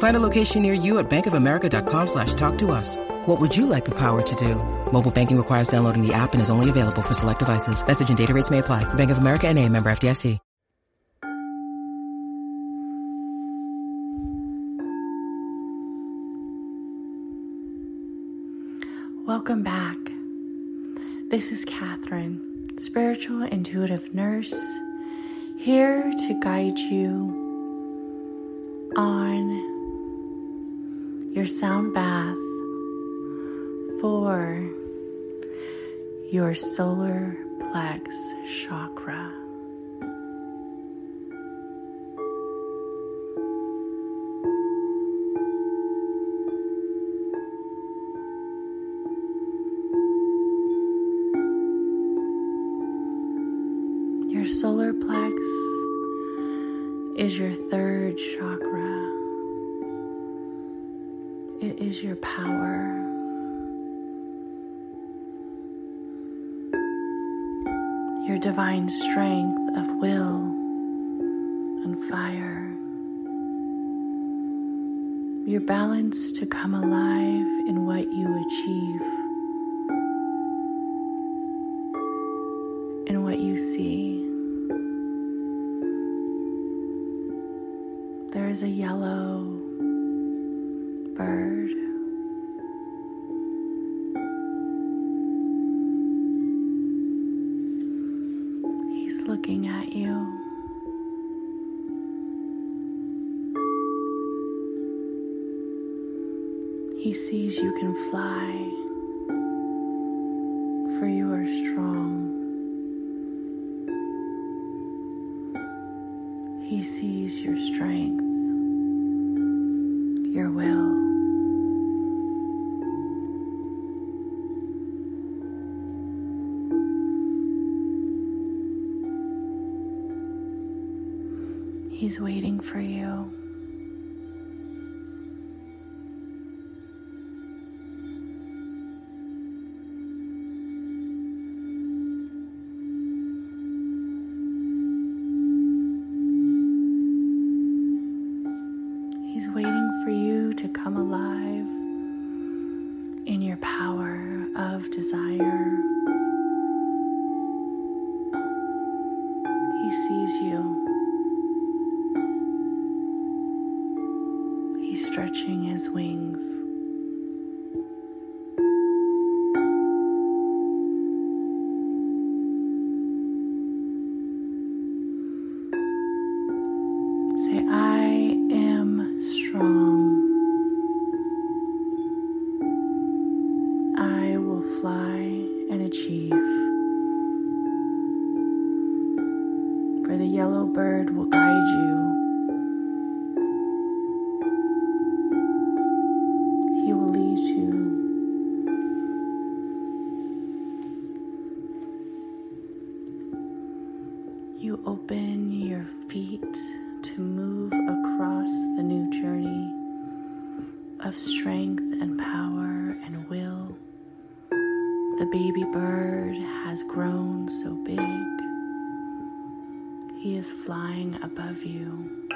Find a location near you at bankofamerica.com slash talk to us. What would you like the power to do? Mobile banking requires downloading the app and is only available for select devices. Message and data rates may apply. Bank of America and a member FDIC. Welcome back. This is Catherine, spiritual intuitive nurse, here to guide you on your sound bath for your solar plex chakra. Your solar plex is your third chakra. It is your power. Your divine strength of will and fire. Your balance to come alive in what you achieve and what you see. There is a yellow bird. He's looking at you. He sees you can fly, for you are strong. He sees your strength, your will. He's waiting for you. He's waiting for you to come alive in your power of desire. He sees you. His wings. Say, I am strong. I will fly and achieve. For the yellow bird will guide you. Open your feet to move across the new journey of strength and power and will. The baby bird has grown so big. He is flying above you.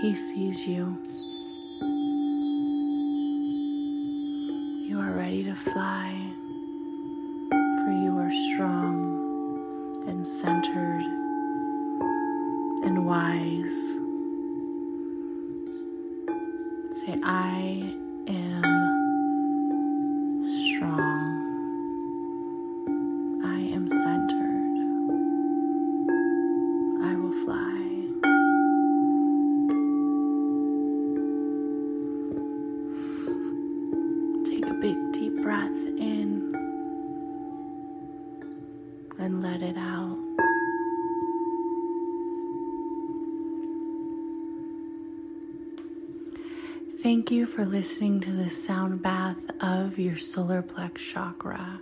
He sees you. You are ready to fly, for you are strong and centered and wise. Say, I am strong. Breath in and let it out. Thank you for listening to the sound bath of your solar plex chakra.